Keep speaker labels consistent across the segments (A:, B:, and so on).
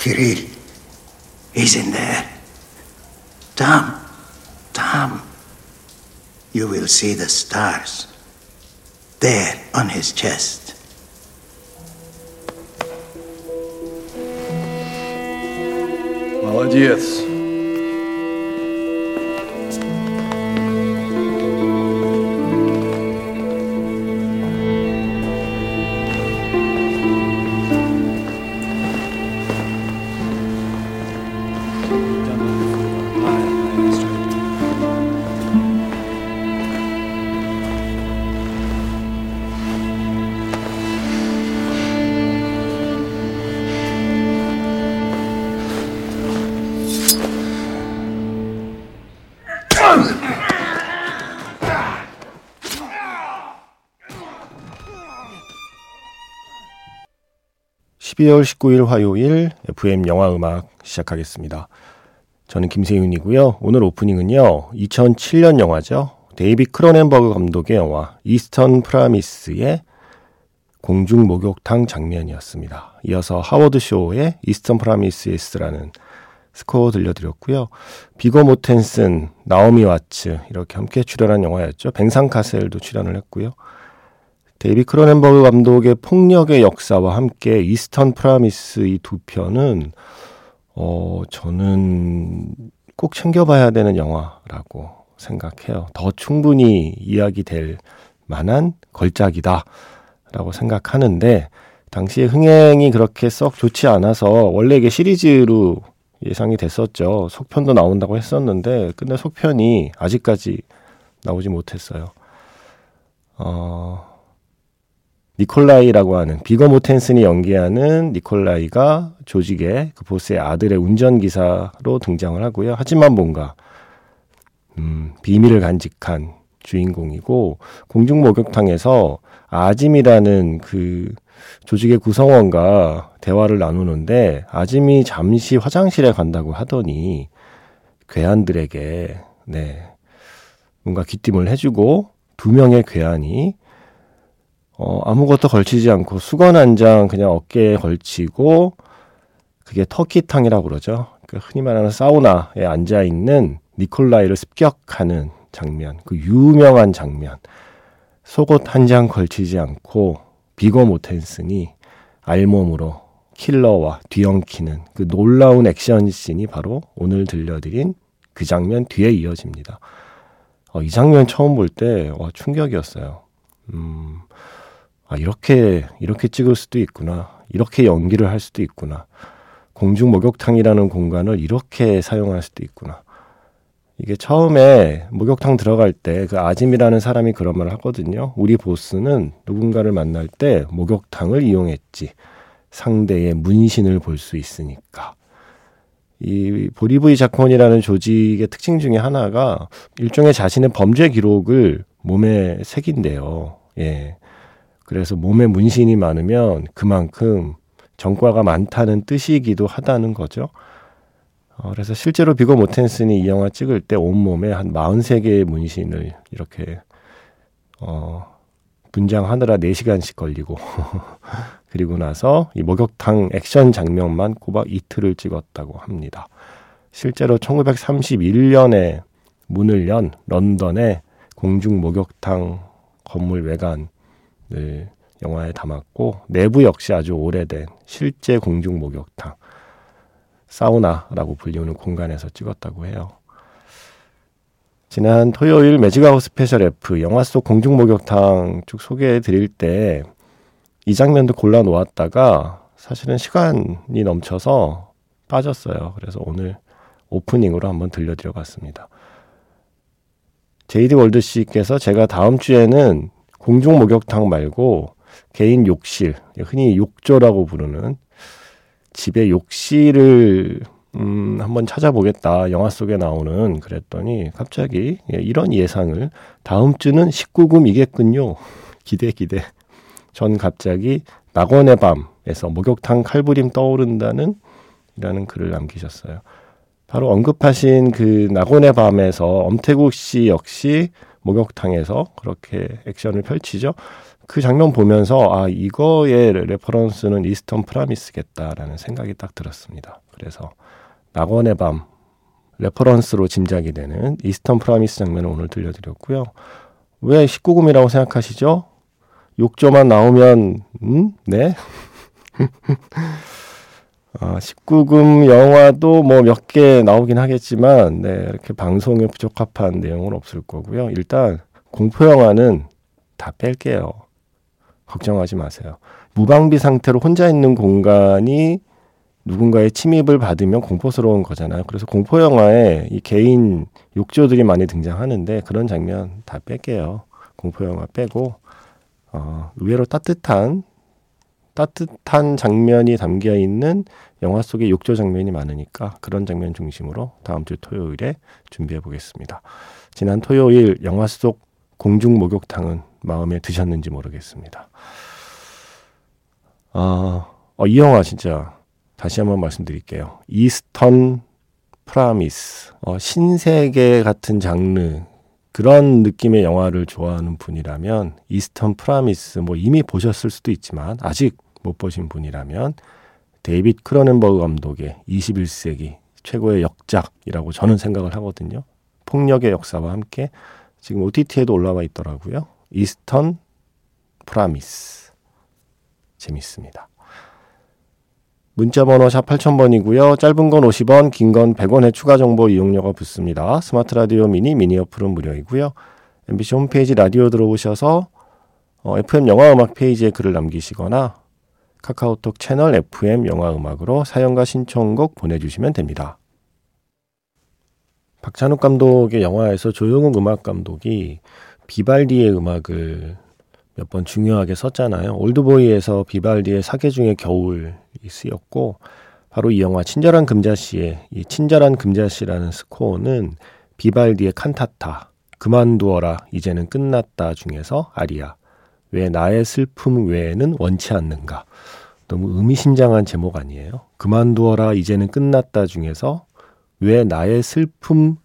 A: Kirill, he's in there. Tom, Tom, you will see the stars there on his chest.
B: Молодец.
C: (12월 19일) 화요일 FM 영화 음악 시작하겠습니다. 저는 김세윤이고요. 오늘 오프닝은요. 2007년 영화죠. 데이빗 크로넨버그 감독의 영화 이스턴 프라미스의 공중 목욕탕 장면이었습니다. 이어서 하워드 쇼의 이스턴 프라미스라는 스코어 들려드렸고요. 비고 모텐슨, 나오미 와츠 이렇게 함께 출연한 영화였죠. 뱅상 카셀도 출연을 했고요. 데이빗 크로넨버그 감독의 폭력의 역사와 함께 이스턴 프라미스 이 두 편은 어 저는 꼭 챙겨봐야 되는 영화라고 생각해요. 더 충분히 이야기될 만한 걸작이다라고 생각하는데 당시에 흥행이 그렇게 썩 좋지 않아서 원래 이게 시리즈로 예상이 됐었죠. 속편도 나온다고 했었는데 근데 속편이 아직까지 나오지 못했어요. 어, 니콜라이라고 하는 비거 모텐슨이 연기하는 니콜라이가 조직의 그 보스의 아들의 운전기사로 등장을 하고요. 하지만 뭔가 음, 비밀을 간직한 주인공이고 공중 목욕탕에서 아짐이라는 그 조직의 구성원과 대화를 나누는데 아짐이 잠시 화장실에 간다고 하더니 괴한들에게 네 뭔가 귀띔을 해주고 두 명의 괴한이 어, 아무것도 걸치지 않고 수건 한 장 그냥 어깨에 걸치고 그게 터키탕이라고 그러죠. 그 흔히 말하는 사우나에 앉아 있는 니콜라이를 습격하는 장면, 그 유명한 장면. 속옷 한 장 걸치지 않고 비거 모텐슨이 알몸으로 킬러와 뒤엉키는 그 놀라운 액션 씬이 바로 오늘 들려드린 그 장면 뒤에 이어집니다. 어, 이 장면 처음 볼 때, 와, 충격이었어요. 음, 아, 이렇게, 이렇게 찍을 수도 있구나. 이렇게 연기를 할 수도 있구나. 공중 목욕탕이라는 공간을 이렇게 사용할 수도 있구나. 이게 처음에 목욕탕 들어갈 때 그 아짐이라는 사람이 그런 말을 하거든요. 우리 보스는 누군가를 만날 때 목욕탕을 이용했지. 상대의 문신을 볼 수 있으니까. 이 보리브이 자콘이라는 조직의 특징 중에 하나가 일종의 자신의 범죄 기록을 몸에 새긴대요. 예. 그래서 몸에 문신이 많으면 그만큼 전과가 많다는 뜻이기도 하다는 거죠. 어, 그래서 실제로 비거 모텐슨이 이 영화 찍을 때 온몸에 한 43개의 문신을 이렇게 어, 분장하느라 4시간씩 걸리고 그리고 나서 이 목욕탕 액션 장면만 꼬박 이틀을 찍었다고 합니다. 실제로 1931년에 문을 연 런던의 공중 목욕탕 건물 외관 네, 영화에 담았고 내부 역시 아주 오래된 실제 공중 목욕탕 사우나라고 불리우는 공간에서 찍었다고 해요. 지난 토요일 매직아웃 스페셜 F 영화 속 공중 목욕탕 쭉 소개해 드릴 때 이 장면도 골라 놓았다가 사실은 시간이 넘쳐서 빠졌어요. 그래서 오늘 오프닝으로 한번 들려드려 봤습니다. 제이디 월드 씨께서 제가 다음 주에는 공중 목욕탕 말고 개인 욕실, 흔히 욕조라고 부르는 집에 욕실을 음, 한번 찾아보겠다. 영화 속에 나오는 그랬더니 갑자기 예, 이런 예상을 다음 주는 19금이겠군요. 기대 기대. 전 갑자기 낙원의 밤에서 목욕탕 칼부림 떠오른다는 이라는 글을 남기셨어요. 바로 언급하신 그 낙원의 밤에서 엄태구 씨 역시 목욕탕에서 그렇게 액션을 펼치죠. 그 장면 보면서 아 이거의 reference는 이스턴 프라미스겠다라는 생각이 딱 들었습니다. 그래서 낙원의 밤 reference로 짐작이 되는 이스턴 프라미스 장면을 오늘 들려드렸고요. 왜 19금이라고 생각하시죠? 욕조만 나오면 음? 네? 아, 19금 영화도 뭐 몇 개 나오긴 하겠지만, 네, 이렇게 방송에 부적합한 내용은 없을 거고요. 일단, 공포 영화는 다 뺄게요. 걱정하지 마세요. 무방비 상태로 혼자 있는 공간이 누군가의 침입을 받으면 공포스러운 거잖아요. 그래서 공포 영화에 이 개인 욕조들이 많이 등장하는데 그런 장면 다 뺄게요. 공포 영화 빼고 어, 의외로 따뜻한 따뜻한 장면이 담겨 있는 영화 속의 욕조 장면이 많으니까 그런 장면 중심으로 다음 주 토요일에 준비해 보겠습니다. 지난 토요일 영화 속 공중 목욕탕은 마음에 드셨는지 모르겠습니다. 아, 어, 이 영화 진짜 다시 한번 말씀드릴게요. 이스턴 프라미스, 어, 신세계 같은 장르 그런 느낌의 영화를 좋아하는 분이라면 이스턴 프라미스 뭐 이미 보셨을 수도 있지만 아직 못 보신 분이라면 데이빗 크로넨버그 감독의 21세기 최고의 역작이라고 저는 생각을 하거든요. 폭력의 역사와 함께 지금 OTT에도 올라와 있더라고요. 이스턴 프라미스 재밌습니다. 문자번호 샵 8000번이고요. 짧은 건 50원, 긴 건 100원의 추가 정보 이용료가 붙습니다. 스마트 라디오 미니, 미니 어플은 무료이고요. MBC 홈페이지 라디오 들어오셔서 어, FM 영화 음악 페이지에 글을 남기시거나 카카오톡 채널 FM 영화 음악으로 사연과 신청곡 보내주시면 됩니다. 박찬욱 감독의 영화에서 조영욱 음악 감독이 비발디의 음악을 몇 번 중요하게 썼잖아요. 올드보이에서 비발디의 사계 중의 겨울이 쓰였고 바로 이 영화 친절한 금자씨의 이 친절한 금자씨라는 스코어는 비발디의 칸타타 그만두어라 이제는 끝났다 중에서 아리아 왜 나의 슬픔 외에는 원치 않는가 너무 의미심장한 제목 아니에요? 그만두어라 이제는 끝났다 중에서 왜 나의 슬픔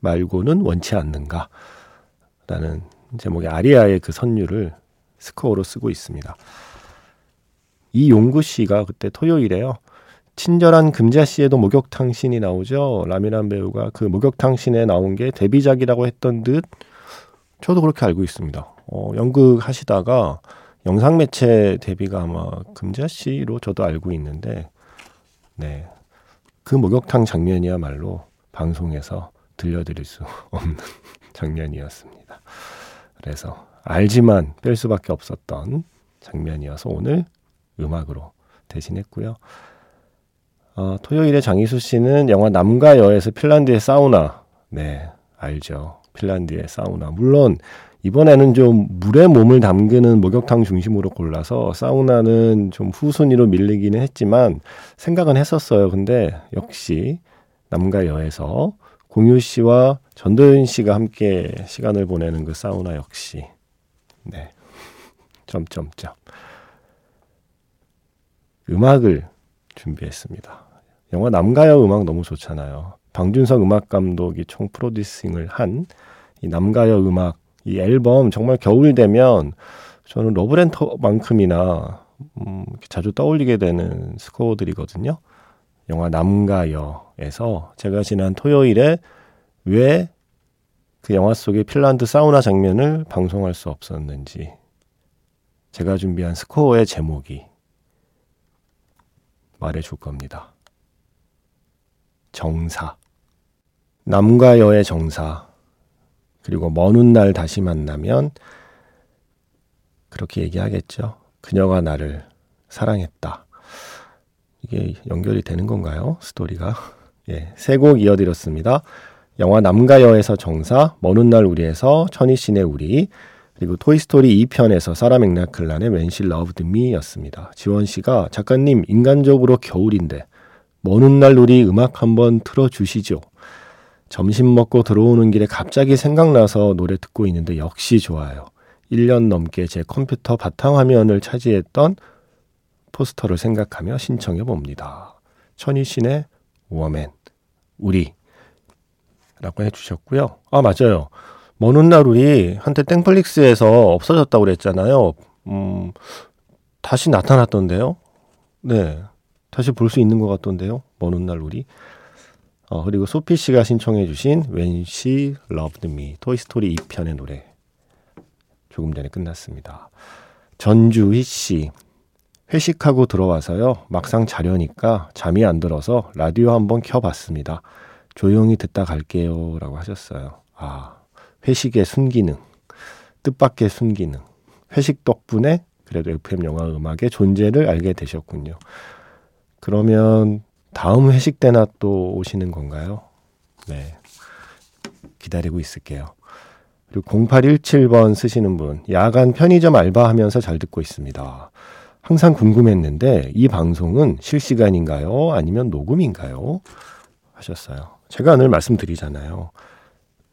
C: 말고는 원치 않는가? 라는 제목의 아리아의 그 선율을 스코어로 쓰고 있습니다. 이 용구 씨가 그때 토요일에요. 친절한 금자 씨에도 목욕탕 신이 나오죠. 라미란 배우가 그 목욕탕 신에 나온 게 데뷔작이라고 했던 듯 저도 그렇게 알고 있습니다. 어, 연극 하시다가 영상 매체 데뷔가 아마 금자 씨로 저도 알고 있는데, 네. 그 목욕탕 장면이야말로 방송에서 들려드릴 수 없는 장면이었습니다. 그래서 알지만 뺄 수밖에 없었던 장면이어서 오늘 음악으로 대신했고요. 어, 토요일에 장희수 씨는 영화 남과 여에서 핀란드의 사우나. 네, 알죠. 핀란드의 사우나. 물론 이번에는 좀 물에 몸을 담그는 목욕탕 중심으로 골라서 사우나는 좀 후순위로 밀리기는 했지만 생각은 했었어요. 근데 역시 남과 여에서 공유 씨와 전도연 씨가 함께 시간을 보내는 그 사우나 역시 네 점점점 음악을 준비했습니다. 영화 남가여 음악 너무 좋잖아요. 방준석 음악 감독이 총 프로듀싱을 한 이 남가여 음악 이 앨범 정말 겨울 되면 저는 러브렌터만큼이나 음, 자주 떠올리게 되는 스코어들이거든요. 영화 남가여에서 제가 지난 토요일에 왜 그 영화 속의 핀란드 사우나 장면을 방송할 수 없었는지 제가 준비한 스코어의 제목이 말해줄 겁니다. 정사. 남과 여의 정사. 그리고 먼 훗날 다시 만나면 그렇게 얘기하겠죠. 그녀가 나를 사랑했다. 이게 연결이 되는 건가요? 스토리가. 예, 세 곡 이어드렸습니다. 영화 남가여에서 정사, 먼 훗날 우리에서 천이신의 우리, 그리고 토이스토리 2편에서 사라 맥락클란의 She Loved Me였습니다. 지원 씨가 작가님 인간적으로 겨울인데 먼 훗날 우리 음악 한번 틀어주시죠. 점심 먹고 들어오는 길에 갑자기 생각나서 노래 듣고 있는데 역시 좋아요. 1년 넘게 제 컴퓨터 바탕화면을 차지했던 포스터를 생각하며 신청해 봅니다. 천희 신의 워맨, 우리. 라고 해주셨고요. 아, 맞아요. 먼 훗날 한테 땡플릭스에서 없어졌다고 그랬잖아요. 음, 다시 나타났던데요. 네. 다시 볼 수 있는 것 같던데요. 먼 훗날 우리. 어, 그리고 소피 씨가 신청해 주신 When She Loved Me 토이스토리 2편의 노래 조금 전에 끝났습니다. 전주희 씨 회식하고 들어와서요. 막상 자려니까 잠이 안 들어서 라디오 한번 켜봤습니다. 조용히 듣다 갈게요. 라고 하셨어요. 아, 회식의 순기능. 뜻밖의 순기능. 회식 덕분에 그래도 FM 영화 음악의 존재를 알게 되셨군요. 그러면 다음 회식 때나 또 오시는 건가요? 네. 기다리고 있을게요. 그리고 0817번 쓰시는 분, 야간 편의점 알바하면서 잘 듣고 있습니다. 항상 궁금했는데 이 방송은 실시간인가요? 아니면 녹음인가요? 하셨어요. 제가 늘 말씀드리잖아요.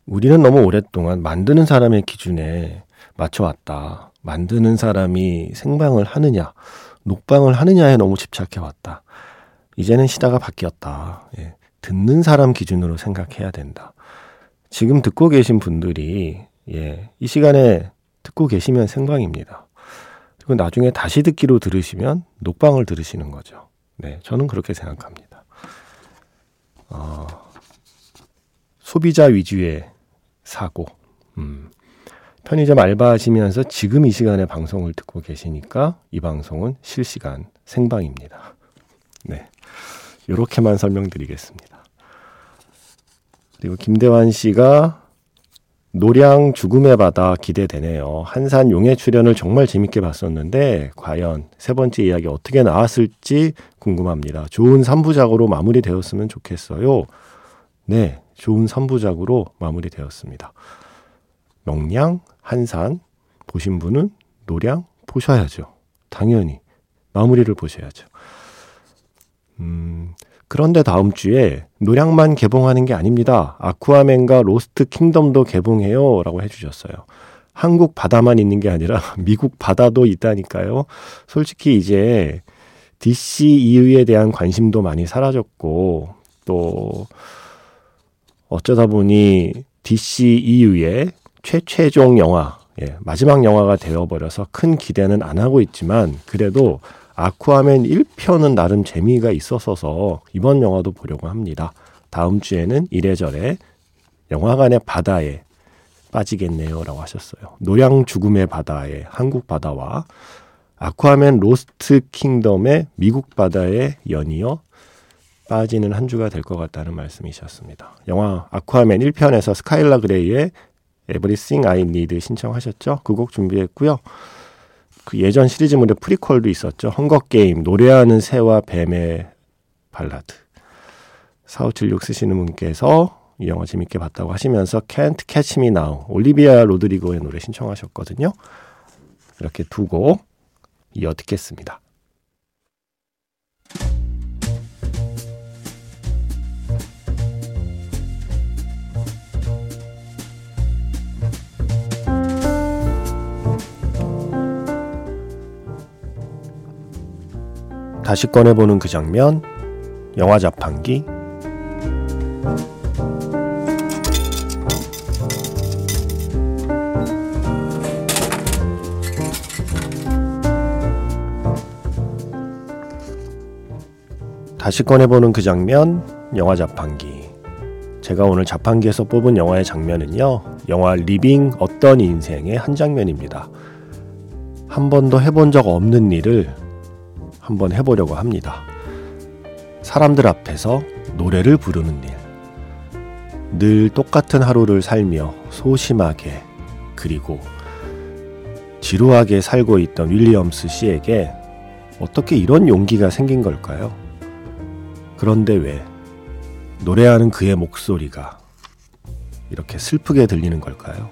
C: 우리는 너무 오랫동안 만드는 사람의 기준에 맞춰왔다. 만드는 사람이 생방을 하느냐, 녹방을 하느냐에 너무 집착해왔다. 이제는 시대가 바뀌었다. 예. 듣는 사람 기준으로 생각해야 된다. 지금 듣고 계신 분들이 예, 이 시간에 듣고 계시면 생방입니다. 그리고 나중에 다시 듣기로 들으시면 녹방을 들으시는 거죠. 네, 저는 그렇게 생각합니다. 어, 소비자 위주의 사고. 음, 편의점 알바하시면서 지금 이 시간에 방송을 듣고 계시니까 이 방송은 실시간 생방입니다. 네. 이렇게만 설명드리겠습니다. 그리고 김대환 씨가 노량 죽음의 바다 기대되네요. 한산 용의 출연을 정말 재밌게 봤었는데 과연 세 번째 이야기 어떻게 나왔을지 궁금합니다. 좋은 3부작으로 마무리되었으면 좋겠어요. 네, 좋은 3부작으로 마무리되었습니다. 명량, 한산 보신 분은 노량 보셔야죠. 당연히 마무리를 보셔야죠. 음, 그런데 다음 주에 노량만 개봉하는 게 아닙니다. 아쿠아맨과 로스트 킹덤도 개봉해요. 라고 해주셨어요. 한국 바다만 있는 게 아니라 미국 바다도 있다니까요. 솔직히 이제 DC EU에 대한 관심도 많이 사라졌고, 또, 어쩌다 보니 DC EU의 최최종 영화, 예, 마지막 영화가 되어버려서 큰 기대는 안 하고 있지만, 그래도 아쿠아맨 1편은 나름 재미가 있었어서 이번 영화도 보려고 합니다. 다음 주에는 이래저래 영화관의 바다에 빠지겠네요. 라고 하셨어요. 노량 죽음의 바다에 한국 바다와 아쿠아맨 로스트 킹덤의 미국 바다에 연이어 빠지는 한 주가 될 것 같다는 말씀이셨습니다. 영화 아쿠아맨 1편에서 스카일라 그레이의 Everything I Need 신청하셨죠? 그 곡 준비했고요. 그 예전 시리즈물의 프리퀄도 있었죠. 헝거게임, 노래하는 새와 뱀의 발라드. 4576 쓰시는 분께서 이 영화 재밌게 봤다고 하시면서 Can't Catch Me Now, 올리비아 로드리고의 노래 신청하셨거든요. 이렇게 두고 이어 듣겠습니다. 다시 꺼내보는 그 장면, 영화 자판기. 다시 꺼내보는 그 장면, 영화 자판기. 제가 오늘 자판기에서 뽑은 영화의 장면은요, 영화 리빙 어떤 인생의 한 장면입니다. 한 번도 해본 적 없는 일을 한번 해보려고 합니다. 사람들 앞에서 노래를 부르는 일. 늘 똑같은 하루를 살며 소심하게 그리고 지루하게 살고 있던 윌리엄스 씨에게 어떻게 이런 용기가 생긴 걸까요? 그런데 왜 노래하는 그의 목소리가 이렇게 슬프게 들리는 걸까요?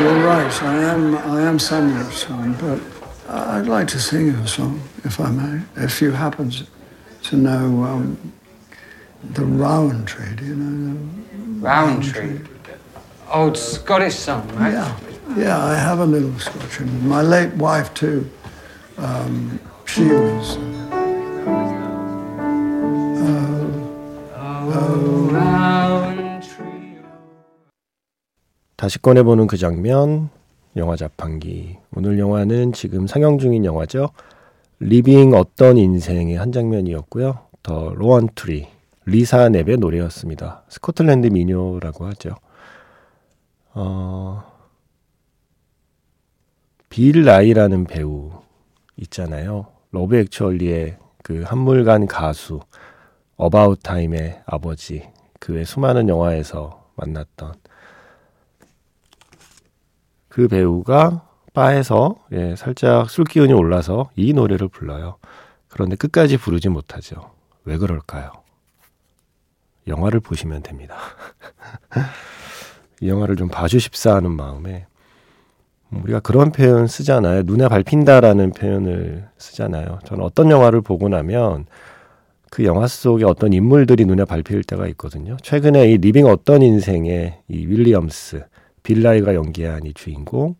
B: You're right. I am. I am singing a song, but I'd like to sing you a song, if I may. If you happen to know um, the Rowan-Tree, do you know the
D: Rowan-Tree? Old Scottish song, right?
B: Yeah, yeah. I have a little Scotch, my late wife too. Um, she was.
C: 다시 꺼내보는 그 장면, 영화 자판기. 오늘 영화는 지금 상영 중인 영화죠. 리빙 어떤 인생의 한 장면이었고요. 더 로원 트리, 리사 냅의 노래였습니다. 스코틀랜드 민요라고 하죠. 어, 빌 나이라는 배우 있잖아요. 러브 액츄얼리의 그 한물간 가수, 어바웃 타임의 아버지, 그의 수많은 영화에서 만났던 그 배우가 바에서 예, 살짝 술 기운이 올라서 이 노래를 불러요. 그런데 끝까지 부르지 못하죠. 왜 그럴까요? 영화를 보시면 됩니다. 이 영화를 좀 봐주십사 하는 마음에 우리가 그런 표현 쓰잖아요. 눈에 밟힌다라는 표현을 쓰잖아요. 저는 어떤 영화를 보고 나면 그 영화 속에 어떤 인물들이 눈에 밟힐 때가 있거든요. 최근에 이 리빙 어떤 인생의 이 윌리엄스, 빌 나이가 연기한 이 주인공,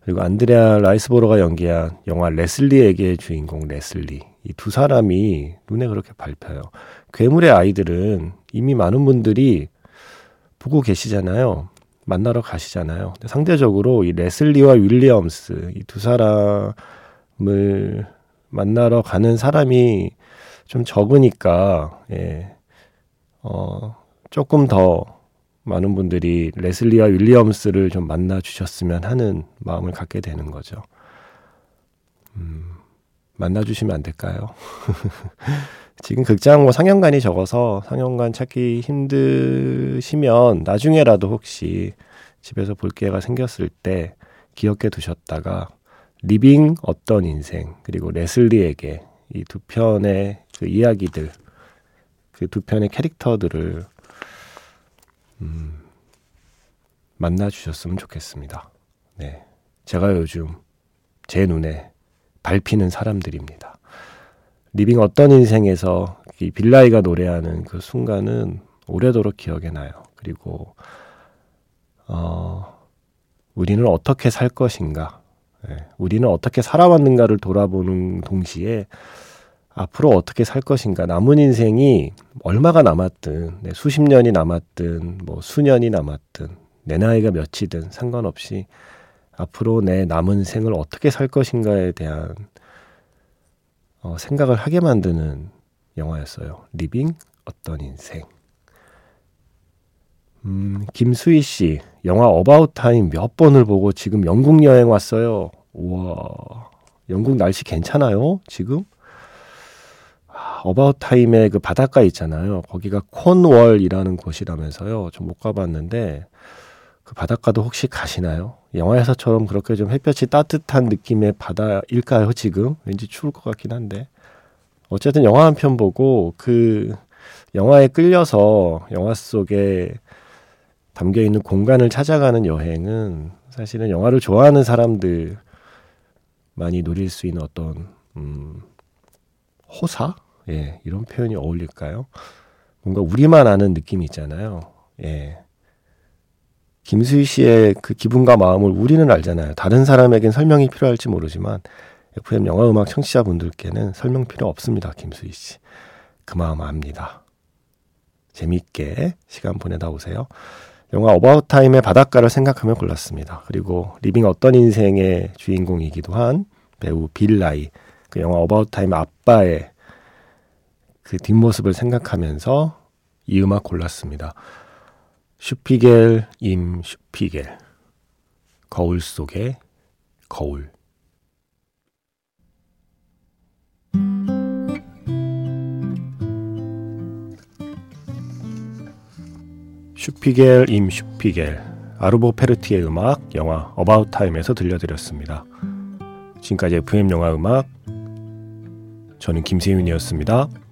C: 그리고 안드레아 라이스보로가 연기한 영화 레슬리에게의 주인공 레슬리. 이 두 사람이 눈에 그렇게 밟혀요. 괴물의 아이들은 이미 많은 분들이 보고 계시잖아요. 만나러 가시잖아요. 상대적으로 이 레슬리와 윌리엄스 이 두 사람을 만나러 가는 사람이 좀 적으니까 예. 어, 조금 더 많은 분들이 레슬리와 윌리엄스를 좀 만나 주셨으면 하는 마음을 갖게 되는 거죠. 음, 만나 주시면 안 될까요? 지금 극장 뭐 상영관이 적어서 상영관 찾기 힘드시면 나중에라도 혹시 집에서 볼 기회가 생겼을 때 기억해 두셨다가 리빙 어떤 인생 그리고 레슬리에게 이 두 편의 그 이야기들 그 두 편의 캐릭터들을 음, 만나 주셨으면 좋겠습니다. 네. 제가 요즘 제 눈에 밟히는 사람들입니다. 리빙 어떤 인생에서 이 빌 나이가 노래하는 그 순간은 오래도록 기억에 나요. 그리고 어, 우리는 어떻게 살 것인가, 네, 우리는 어떻게 살아왔는가를 돌아보는 동시에 앞으로 어떻게 살 것인가, 남은 인생이 얼마가 남았든, 네, 수십 년이 남았든, 뭐 수년이 남았든, 내 나이가 몇이든 상관없이 앞으로 내 남은 생을 어떻게 살 것인가에 대한 어, 생각을 하게 만드는 영화였어요. 리빙 어떤 인생. 음, 김수희 씨, 영화 어바웃 타임 몇 번을 보고 지금 영국 여행 왔어요. 우와, 영국 날씨 괜찮아요? 지금? 아, 어바웃 타임의 그 바닷가 있잖아요. 거기가 콘월이라는 곳이라면서요. 좀 못 가봤는데, 그 바닷가도 혹시 가시나요? 영화에서처럼 그렇게 좀 햇볕이 따뜻한 느낌의 바다일까요, 지금? 왠지 추울 것 같긴 한데. 어쨌든 영화 한 편 보고 그 영화에 끌려서 영화 속에 담겨 있는 공간을 찾아가는 여행은 사실은 영화를 좋아하는 사람들 많이 누릴 수 있는 어떤 음 호사 예 이런 표현이 어울릴까요? 뭔가 우리만 아는 느낌이 있잖아요. 예. 김수희 씨의 그 기분과 마음을 우리는 알잖아요. 다른 사람에겐 설명이 필요할지 모르지만 FM 영화 음악 청취자분들께는 설명 필요 없습니다. 김수희 씨. 그 마음 압니다. 재밌게 시간 보내다 오세요. 영화 어바웃 타임의 바닷가를 생각하며 골랐습니다. 그리고 리빙 어떤 인생의 주인공이기도 한 배우 빌 나이 그 영화 어바웃 타임 아빠의 그 뒷모습을 생각하면서 이 음악 골랐습니다. Spiegel im Spiegel 거울 속의 거울 Spiegel im Spiegel 아르보 페르티의 음악 영화 어바웃 타임에서 들려드렸습니다. 지금까지 FM 영화 음악 저는 김세윤이었습니다.